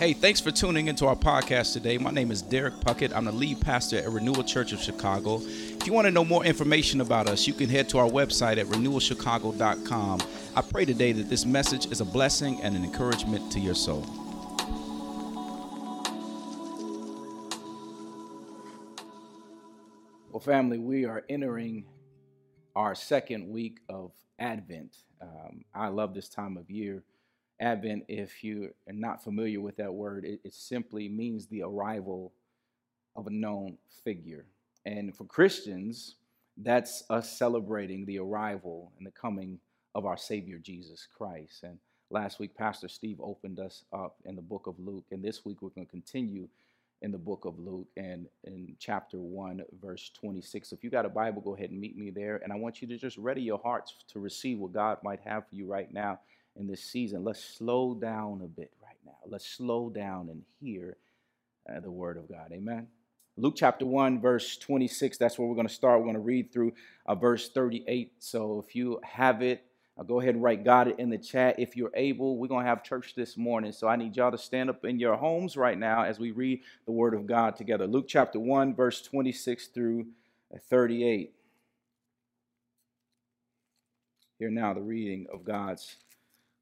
Hey, thanks for tuning into our podcast today. My name is Derek Puckett. I'm the lead pastor at Renewal Church of Chicago. If you want to know more information about us, you can head to our website at renewalchicago.com. I pray today that this message is a blessing and an encouragement to your soul. Well, family, we are entering our second week of Advent. Um, I love this time of year Advent, if you are not familiar with that word, it, it simply means the arrival of a known figure. And for Christians, that's us celebrating the arrival and the coming of our Savior Jesus Christ. And last week, Pastor Steve opened us up in the book of Luke. And this week, we're going to continue in the book of Luke and in chapter 1, verse 26. So if you got a Bible, go ahead and meet me there. And I want you to just ready your hearts to receive what God might have for you right now in this season, let's slow down a bit right now. Let's slow down and hear uh, the word of God. Amen. Luke chapter 1, verse 26, that's where we're going to start. We're going to read through uh, verse 38. So if you have it, uh, go ahead and write God in the chat. If you're able, we're going to have church this morning. So I need y'all to stand up in your homes right now as we read the word of God together. Luke chapter 1, verse 26 through uh, 38. Hear now the reading of God's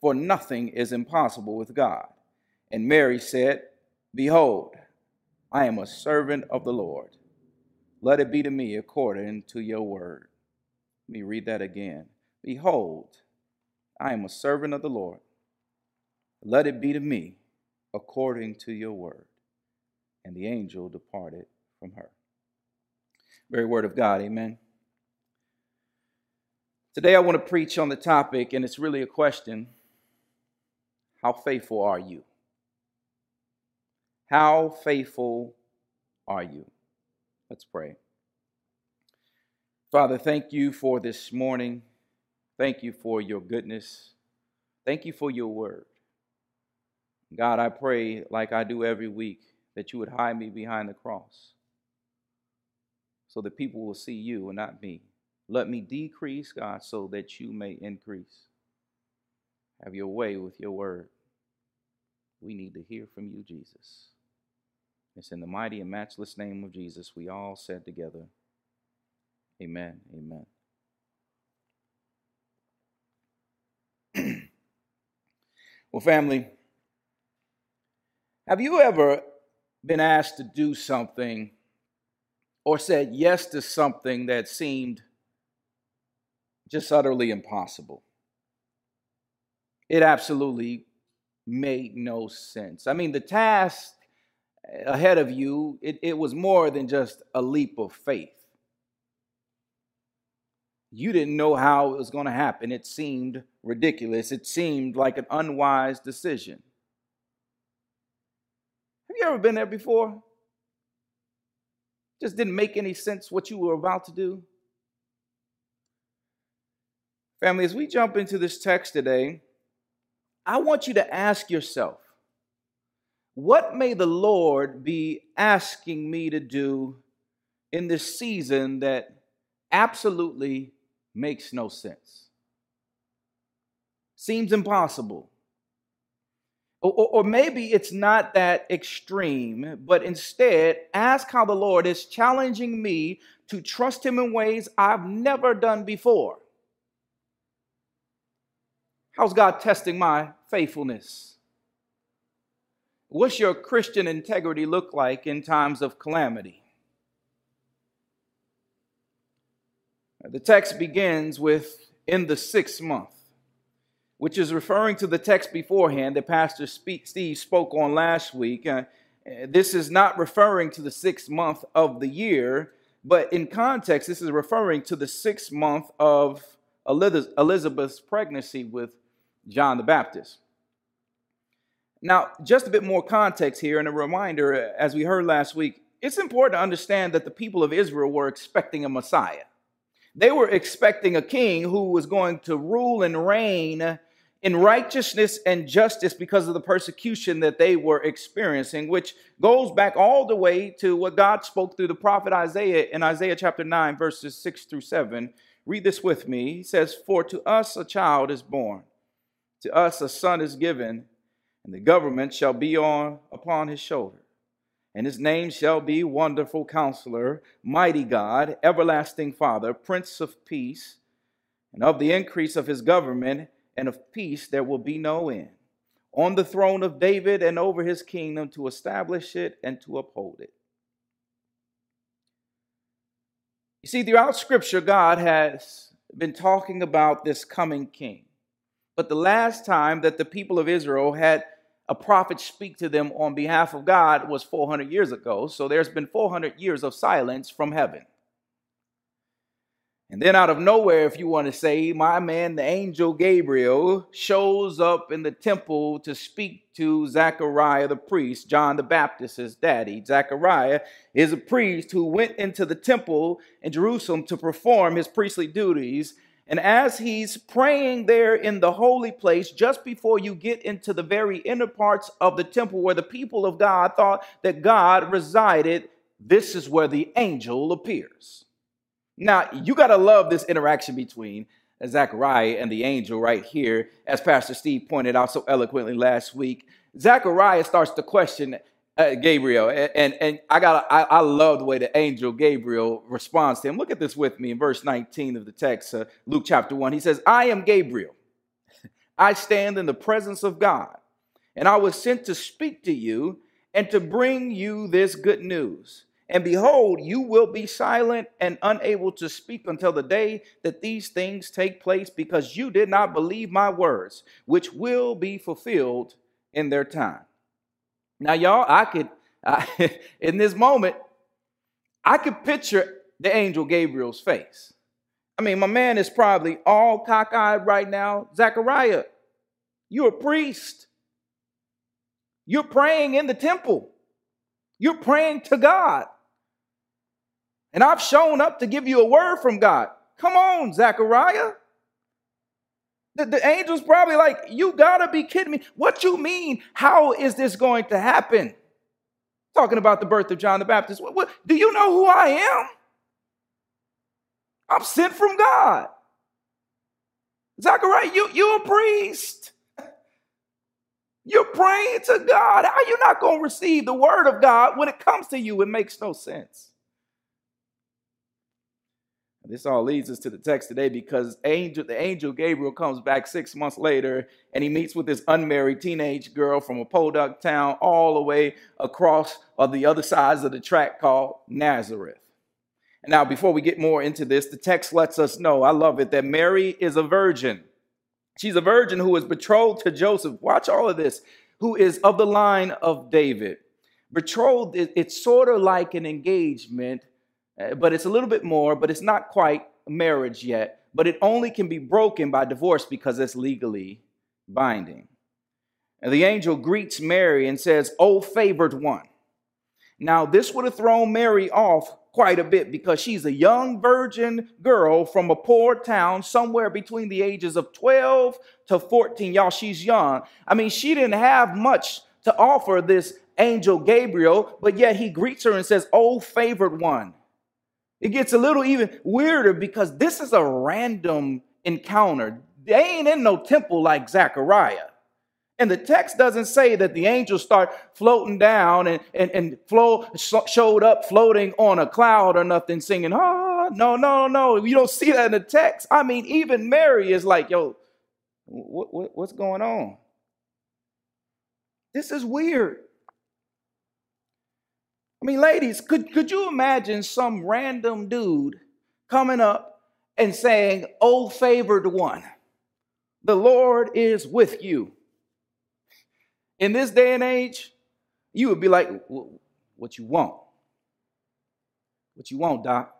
for nothing is impossible with God. And Mary said, Behold, I am a servant of the Lord. Let it be to me according to your word. Let me read that again. Behold, I am a servant of the Lord. Let it be to me according to your word. And the angel departed from her. Very word of God, amen. Today I want to preach on the topic, and it's really a question how faithful are you? How faithful are you? Let's pray. Father, thank you for this morning. Thank you for your goodness. Thank you for your word. God, I pray, like I do every week, that you would hide me behind the cross so that people will see you and not me. Let me decrease, God, so that you may increase. Have your way with your word. We need to hear from you, Jesus. It's in the mighty and matchless name of Jesus we all said together, Amen. Amen. well, family, have you ever been asked to do something or said yes to something that seemed just utterly impossible? It absolutely made no sense. I mean, the task ahead of you, it, it was more than just a leap of faith. You didn't know how it was going to happen. It seemed ridiculous. It seemed like an unwise decision. Have you ever been there before? Just didn't make any sense what you were about to do? Family, as we jump into this text today, I want you to ask yourself what may the Lord be asking me to do in this season that absolutely makes no sense? Seems impossible. Or, or, maybe it's not that extreme, but instead ask how the Lord is challenging me to trust Him in ways I've never done before. How's God testing my faithfulness? What's your Christian integrity look like in times of calamity? The text begins with in the sixth month which is referring to the text beforehand that Pastor Steve spoke on last week. Uh, this is not referring to the sixth month of the year, but in context, this is referring to the sixth month of Elizabeth's pregnancy with John the Baptist. Now, just a bit more context here and a reminder, uh, as we heard last week, it's important to understand that the people of Israel were expecting a Messiah. They were expecting a king who was going to rule and reign in righteousness and justice because of the persecution that they were experiencing, which goes back all the way to what God spoke through the prophet Isaiah in Isaiah chapter 9, verses 6 through 7. Read this with me. He says, For to us a child is born, to us a son is given, and the government shall be on upon his shoulder. And his name shall be Wonderful Counselor, Mighty God, Everlasting Father, Prince of Peace, and of the increase of his government and of peace there will be no end. On the throne of David and over his kingdom to establish it and to uphold it. You see, throughout Scripture, God has been talking about this coming king. But the last time that the people of Israel had a prophet speak to them on behalf of God was 400 years ago. So there's been 400 years of silence from heaven. And then out of nowhere, if you want to say, my man, the angel Gabriel, shows up in the temple to speak to Zechariah the priest, John the Baptist's daddy. Zechariah is a priest who went into the temple in Jerusalem to perform his priestly duties. And as he's praying there in the holy place, just before you get into the very inner parts of the temple where the people of God thought that God resided, this is where the angel appears. Now, you got to love this interaction between Zechariah and the angel right here, as Pastor Steve pointed out so eloquently last week. Zechariah starts to question uh, Gabriel, and, and, and I got I, I, love the way the angel Gabriel responds to him. Look at this with me in verse 19 of the text, uh, Luke chapter 1. He says, I am Gabriel. I stand in the presence of God, and I was sent to speak to you and to bring you this good news. And behold, you will be silent and unable to speak until the day that these things take place, because you did not believe my words, which will be fulfilled in their time. Now, y'all, I could, I, in this moment, I could picture the angel Gabriel's face. I mean, my man is probably all cockeyed right now. Zechariah, you're a priest. You're praying in the temple. You're praying to God. And I've shown up to give you a word from God. Come on, Zechariah. The, the angel's probably like, You gotta be kidding me. What you mean? How is this going to happen? Talking about the birth of John the Baptist. What, what, do you know who I am? I'm sent from God. Zechariah, you, you're a priest. You're praying to God. How are you not going to receive the word of God when it comes to you? It makes no sense. This all leads us to the text today because angel, the angel Gabriel comes back six months later and he meets with this unmarried teenage girl from a podunk town all the way across on the other sides of the track called Nazareth. And now, before we get more into this, the text lets us know, I love it, that Mary is a virgin. She's a virgin who is betrothed to Joseph. Watch all of this, who is of the line of David. Betrothed, it's sort of like an engagement uh, Uh, but it's a little bit more, but it's not quite marriage yet. But it only can be broken by divorce because it's legally binding. And the angel greets Mary and says, O favored one. Now, this would have thrown Mary off quite a bit because she's a young virgin girl from a poor town somewhere between the ages of 12 to 14. Y'all, she's young. I mean, she didn't have much to offer this angel Gabriel, but yet he greets her and says, Oh, favored one. It gets a little even weirder because this is a random encounter. They ain't in no temple like Zechariah. And the text doesn't say that the angels start floating down and, and, and flow, showed up floating on a cloud or nothing, singing, ah, no, no, no. You don't see that in the text. I mean, even Mary is like, yo, what, what, what's going on? This is weird. I mean, ladies, could, could you imagine some random dude coming up and saying, Oh, favored one, the Lord is with you? In this day and age, you would be like, What you want? What you want, Doc?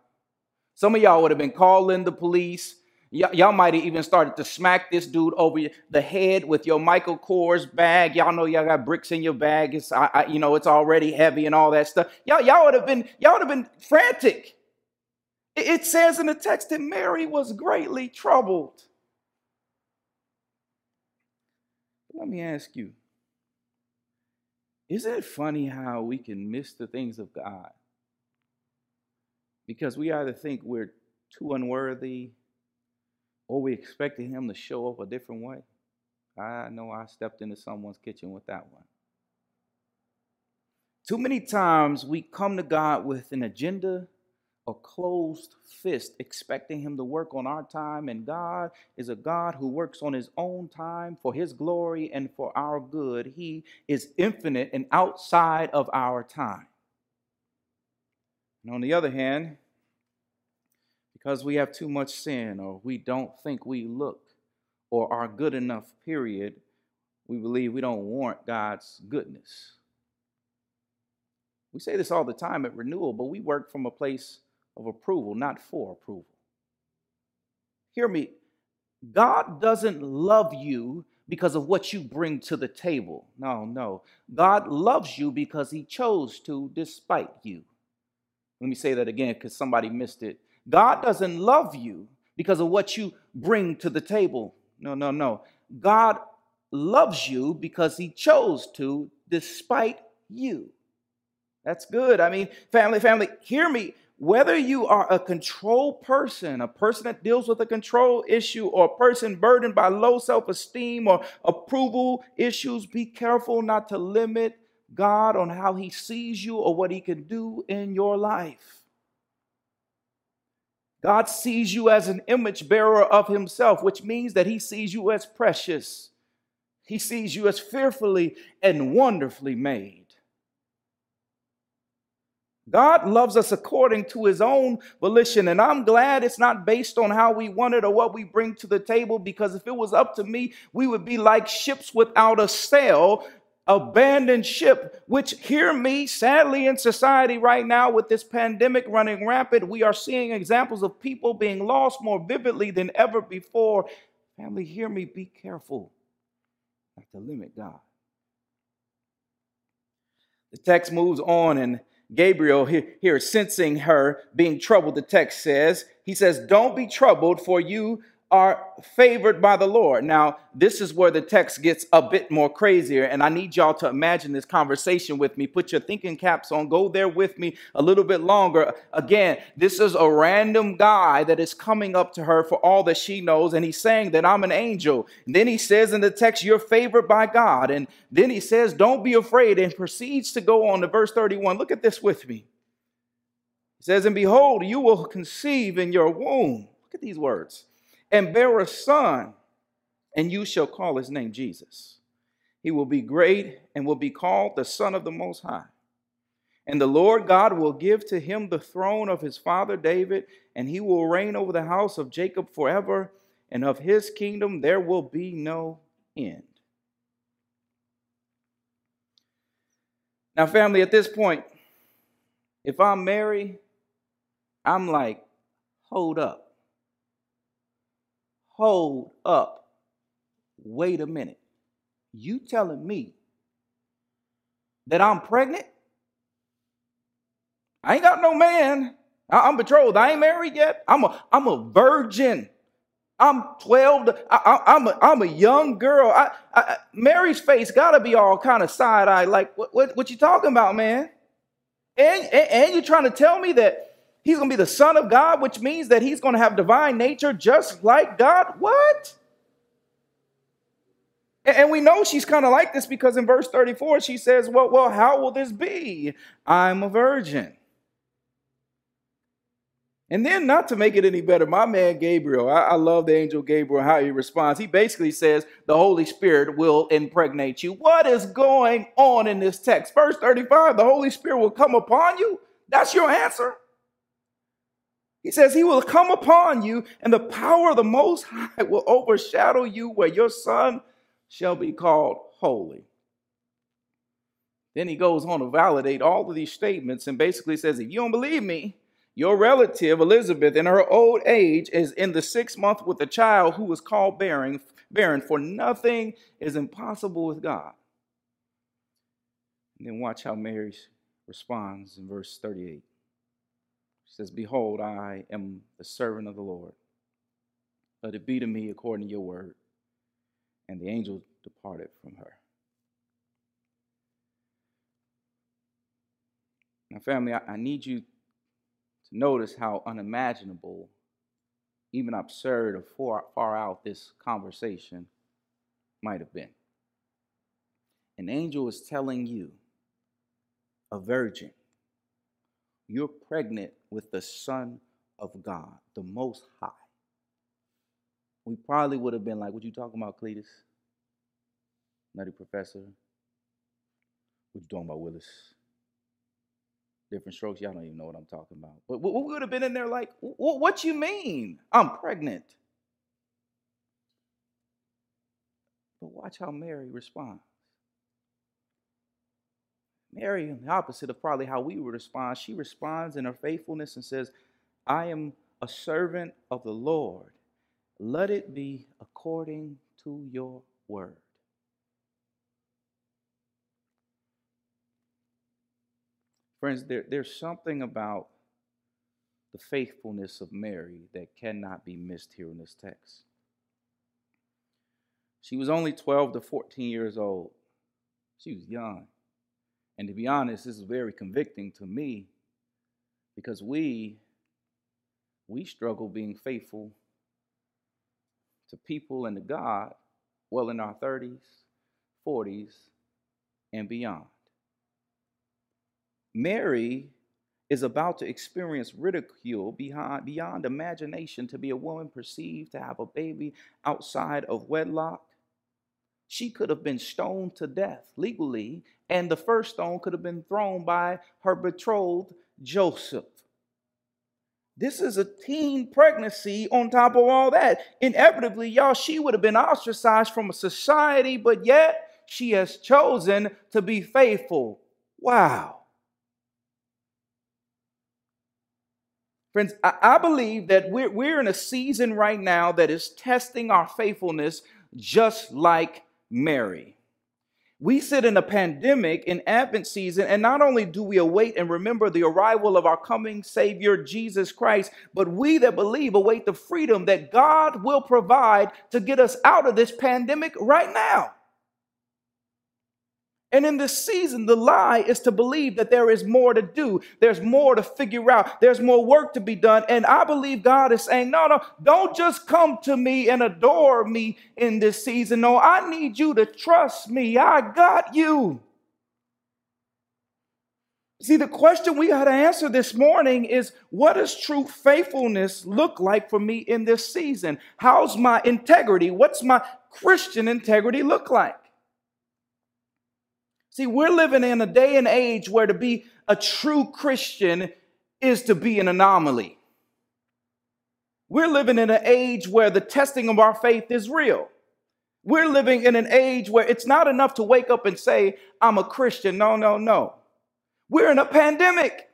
Some of y'all would have been calling the police Y- y'all might have even started to smack this dude over the head with your Michael Kors bag. Y'all know y'all got bricks in your bag. It's, I, I, you know, it's already heavy and all that stuff. Y'all, y'all would have been, y'all would have been frantic. It, it says in the text that Mary was greatly troubled. Let me ask you: Isn't it funny how we can miss the things of God because we either think we're too unworthy or we expected him to show up a different way. I know I stepped into someone's kitchen with that one. Too many times we come to God with an agenda a closed fist, expecting Him to work on our time, and God is a God who works on His own time for His glory and for our good. He is infinite and outside of our time. And on the other hand, because we have too much sin or we don't think we look or are good enough, period, we believe we don't warrant God's goodness. We say this all the time at renewal, but we work from a place of approval, not for approval. Hear me. God doesn't love you because of what you bring to the table. No, no. God loves you because he chose to despite you. Let me say that again because somebody missed it. God doesn't love you because of what you bring to the table. No, no, no. God loves you because he chose to despite you. That's good. I mean, family, family, hear me. Whether you are a control person, a person that deals with a control issue, or a person burdened by low self esteem or approval issues, be careful not to limit God on how he sees you or what he can do in your life. God sees you as an image bearer of himself, which means that he sees you as precious. He sees you as fearfully and wonderfully made. God loves us according to his own volition. And I'm glad it's not based on how we want it or what we bring to the table, because if it was up to me, we would be like ships without a sail, abandoned ship, which, hear me, sadly, in society right now with this pandemic running rampant, we are seeing examples of people being lost more vividly than ever before. Family, hear me, be careful not to limit God. The text moves on, and Gabriel, here, sensing her being troubled, the text says, He says, Don't be troubled, for you are favored by the Lord. Now, this is where the text gets a bit more crazier, and I need y'all to imagine this conversation with me. Put your thinking caps on, go there with me a little bit longer. Again, this is a random guy that is coming up to her for all that she knows, and he's saying that I'm an angel. And then he says in the text, You're favored by God. And then he says, Don't be afraid, and proceeds to go on to verse 31. Look at this with me. He says, And behold, you will conceive in your womb. Look at these words and bear a son, and you shall call his name Jesus. He will be great and will be called the Son of the Most High. And the Lord God will give to him the throne of his father David, and he will reign over the house of Jacob forever, and of his kingdom there will be no end. Now, family, at this point, if I'm Mary, I'm like, hold up hold up. Wait a minute. You telling me that I'm pregnant? I ain't got no man. I'm betrothed. I ain't married yet. I'm a, I'm a virgin. I'm 12. I, am a, I'm a young girl. I, I, Mary's face got to be all kind of side eye. Like, what, what, what you talking about, man? And, and, and you're trying to tell me that he's going to be the son of God, which means that he's going to have divine nature just like God? What? And we know she's kind of like this because in verse 34, she says, well, well, how will this be? I'm a virgin. And then, not to make it any better, my man Gabriel, I, I, love the angel Gabriel, how he responds. He basically says the Holy Spirit will impregnate you. What is going on in this text? Verse 35 the Holy Spirit will come upon you. That's your answer. He says, He will come upon you, and the power of the Most High will overshadow you, where your son shall be called holy. Then he goes on to validate all of these statements and basically says, If you don't believe me, your relative Elizabeth, in her old age, is in the sixth month with a child who was called barren, barren, for nothing is impossible with God. And then watch how Mary responds in verse 38. She says, Behold, I am the servant of the Lord. Let it be to me according to your word. And the angel departed from her. Now, family, I, I need you to notice how unimaginable, even absurd, or far, far out this conversation might have been. An angel is telling you, a virgin, you're pregnant with the Son of God, the Most High. We probably would have been like, What you talking about, Cletus? Nutty Professor? What you talking about, Willis? different strokes. Y'all don't even know what I'm talking about. But we would have been in there like, what you mean? I'm pregnant. But watch how Mary responds. Mary, the opposite of probably how we would respond, she responds in her faithfulness and says, I am a servant of the Lord. Let it be according to your word. Friends, there, there's something about the faithfulness of Mary that cannot be missed here in this text. She was only 12 to 14 years old. She was young. And to be honest, this is very convicting to me because we we struggle being faithful to people and to God well in our 30s, 40s, and beyond. Mary is about to experience ridicule beyond, beyond imagination to be a woman perceived to have a baby outside of wedlock. She could have been stoned to death legally, and the first stone could have been thrown by her betrothed, Joseph. This is a teen pregnancy on top of all that. Inevitably, y'all, she would have been ostracized from a society, but yet she has chosen to be faithful. Wow. Friends, I, believe that we're, in a season right now that is testing our faithfulness just like Mary. We sit in a pandemic in Advent season, and not only do we await and remember the arrival of our coming Savior, Jesus Christ, but we that believe await the freedom that God will provide to get us out of this pandemic right now. And in this season, the lie is to believe that there is more to do. There's more to figure out. There's more work to be done. And I believe God is saying, no, no, don't just come to me and adore me in this season. No, I need you to trust me. I got you. See, the question we got to answer this morning is what does true faithfulness look like for me in this season? How's my integrity? What's my Christian integrity look like? See, we're living in a day and age where to be a true Christian is to be an anomaly. We're living in an age where the testing of our faith is real. We're living in an age where it's not enough to wake up and say, I'm a Christian. No, no, no. We're in a pandemic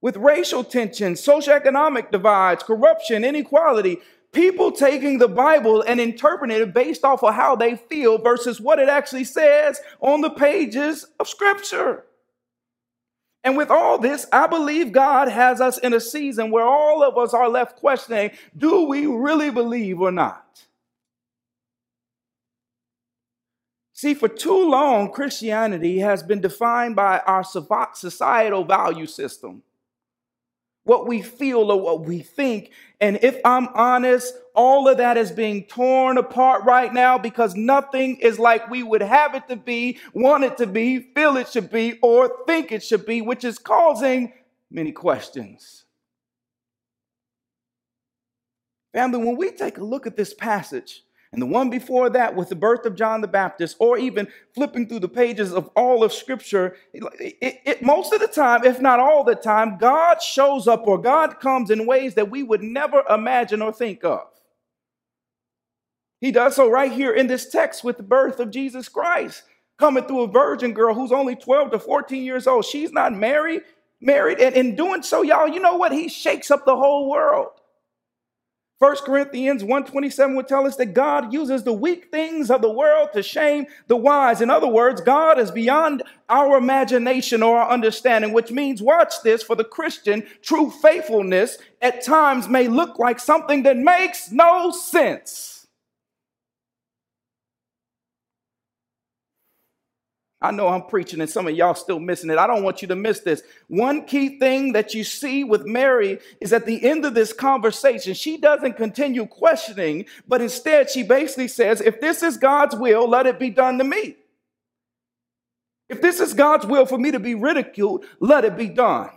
with racial tensions, socioeconomic divides, corruption, inequality. People taking the Bible and interpreting it based off of how they feel versus what it actually says on the pages of Scripture. And with all this, I believe God has us in a season where all of us are left questioning do we really believe or not? See, for too long, Christianity has been defined by our societal value system what we feel or what we think. And if I'm honest, all of that is being torn apart right now because nothing is like we would have it to be, want it to be, feel it should be, or think it should be, which is causing many questions. Family, when we take a look at this passage, and the one before that with the birth of John the Baptist, or even flipping through the pages of all of Scripture, it, it, it, most of the time, if not all the time, God shows up or God comes in ways that we would never imagine or think of. He does so right here in this text with the birth of Jesus Christ, coming through a virgin girl who's only 12 to 14 years old. She's not married, married, and in doing so, y'all, you know what? He shakes up the whole world. 1 Corinthians 127 would tell us that God uses the weak things of the world to shame the wise. In other words, God is beyond our imagination or our understanding, which means, watch this, for the Christian, true faithfulness at times may look like something that makes no sense. I know I'm preaching and some of y'all still missing it. I don't want you to miss this. One key thing that you see with Mary is at the end of this conversation, she doesn't continue questioning, but instead she basically says, If this is God's will, let it be done to me. If this is God's will for me to be ridiculed, let it be done.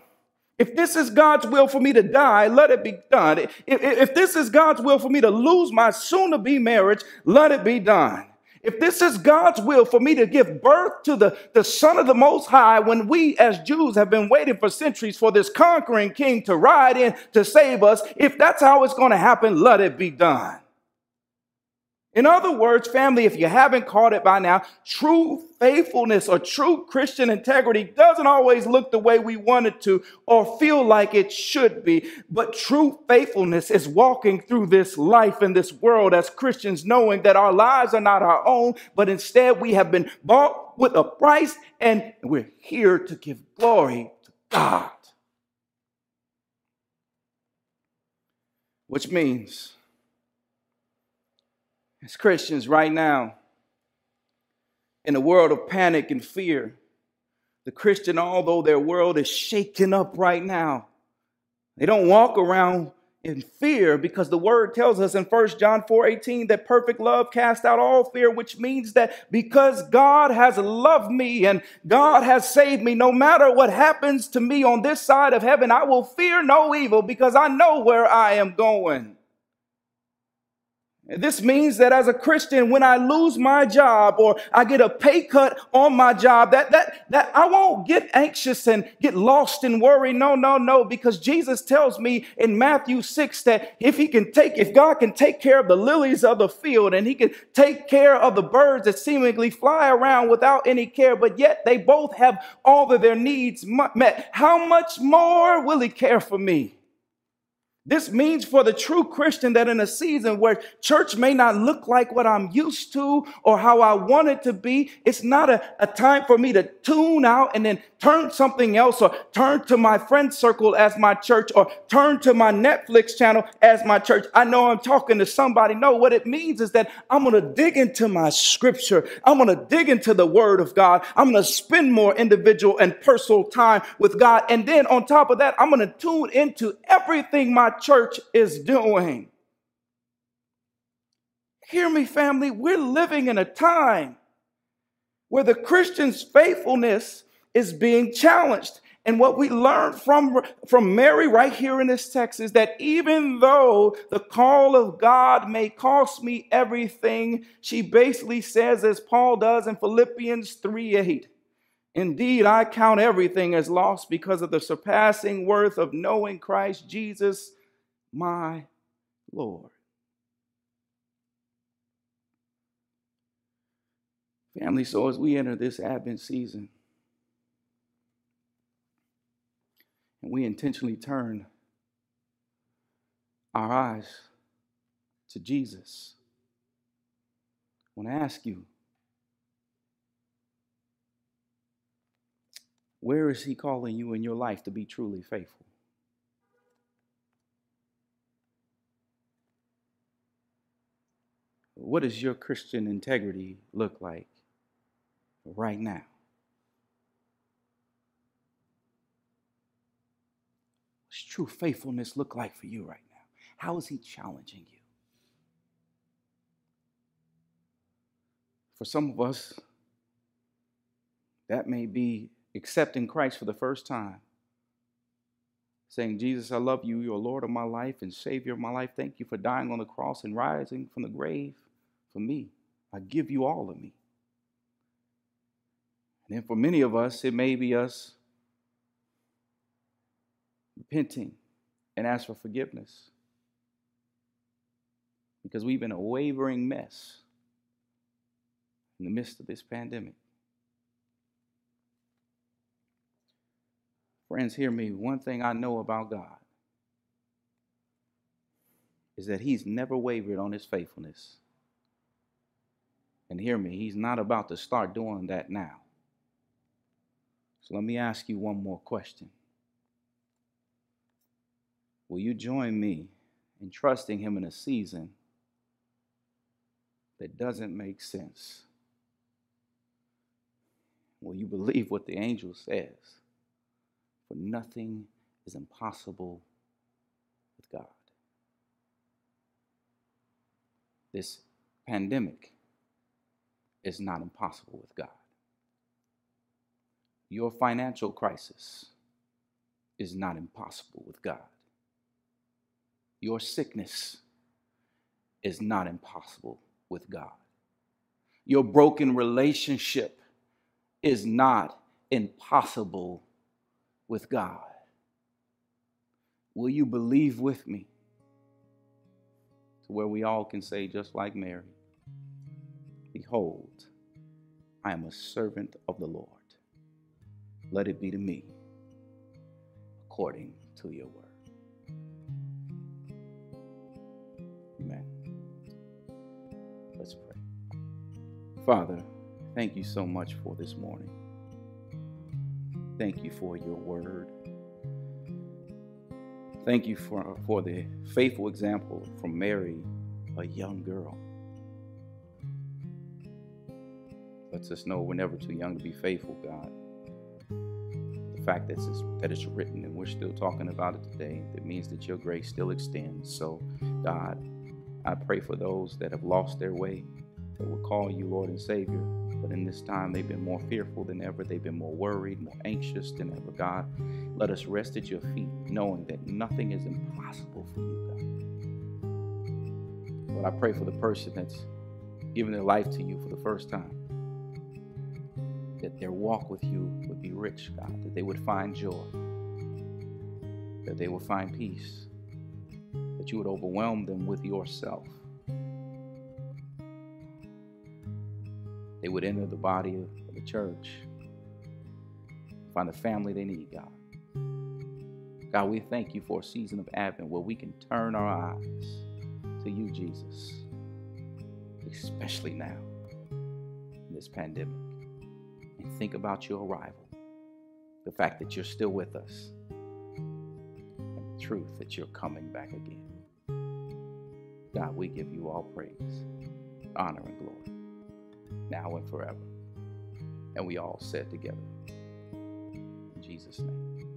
If this is God's will for me to die, let it be done. If, if this is God's will for me to lose my soon to be marriage, let it be done. If this is God's will for me to give birth to the, the Son of the Most High, when we as Jews have been waiting for centuries for this conquering king to ride in to save us, if that's how it's going to happen, let it be done. In other words, family, if you haven't caught it by now, true faithfulness or true Christian integrity doesn't always look the way we want it to or feel like it should be. But true faithfulness is walking through this life in this world as Christians, knowing that our lives are not our own, but instead we have been bought with a price and we're here to give glory to God. Which means, as Christians right now, in a world of panic and fear, the Christian, although their world is shaken up right now, they don't walk around in fear because the word tells us in 1 John 4 18 that perfect love casts out all fear, which means that because God has loved me and God has saved me, no matter what happens to me on this side of heaven, I will fear no evil because I know where I am going. This means that as a Christian, when I lose my job or I get a pay cut on my job, that, that, that I won't get anxious and get lost in worry. No, no, no, because Jesus tells me in Matthew 6 that if he can take, if God can take care of the lilies of the field and he can take care of the birds that seemingly fly around without any care, but yet they both have all of their needs met, how much more will he care for me? This means for the true Christian that in a season where church may not look like what I'm used to or how I want it to be, it's not a, a time for me to tune out and then turn something else or turn to my friend circle as my church or turn to my Netflix channel as my church. I know I'm talking to somebody. No, what it means is that I'm going to dig into my scripture. I'm going to dig into the word of God. I'm going to spend more individual and personal time with God. And then on top of that, I'm going to tune into everything my church is doing. Hear me, family. We're living in a time where the Christian's faithfulness is being challenged. And what we learned from, from Mary right here in this text is that even though the call of God may cost me everything, she basically says, as Paul does in Philippians 3 8, Indeed, I count everything as lost because of the surpassing worth of knowing Christ Jesus, my Lord. Family, so as we enter this Advent season, and we intentionally turn our eyes to Jesus, I want to ask you Where is He calling you in your life to be truly faithful? What does your Christian integrity look like right now? What's true faithfulness look like for you right now? How is He challenging you? For some of us, that may be accepting Christ for the first time. Saying, Jesus, I love you. You're Lord of my life and Savior of my life. Thank you for dying on the cross and rising from the grave for me. I give you all of me. And then for many of us, it may be us repenting and ask for forgiveness because we've been a wavering mess in the midst of this pandemic. Friends, hear me. One thing I know about God is that He's never wavered on His faithfulness. And hear me, He's not about to start doing that now. So let me ask you one more question. Will you join me in trusting Him in a season that doesn't make sense? Will you believe what the angel says? For nothing is impossible with God. This pandemic is not impossible with God. Your financial crisis is not impossible with God. Your sickness is not impossible with God. Your broken relationship is not impossible with God. Will you believe with me to where we all can say, just like Mary, Behold, I am a servant of the Lord. Let it be to me according to your word. Amen. Let's pray. Father, thank you so much for this morning. Thank you for your word. Thank you for, for the faithful example from Mary, a young girl. Lets us know we're never too young to be faithful, God. The fact that it's, that it's written and we're still talking about it today, that means that your grace still extends. So, God, I pray for those that have lost their way, that will call you Lord and Savior. But in this time, they've been more fearful than ever. They've been more worried, more anxious than ever. God, let us rest at your feet, knowing that nothing is impossible for you, God. Lord, I pray for the person that's giving their life to you for the first time that their walk with you would be rich, God, that they would find joy, that they would find peace, that you would overwhelm them with yourself. They would enter the body of the church, find the family they need, God. God, we thank you for a season of Advent where we can turn our eyes to you, Jesus, especially now in this pandemic and think about your arrival, the fact that you're still with us, and the truth that you're coming back again. God, we give you all praise, honor, and glory, now and forever. And we all said together, in Jesus' name.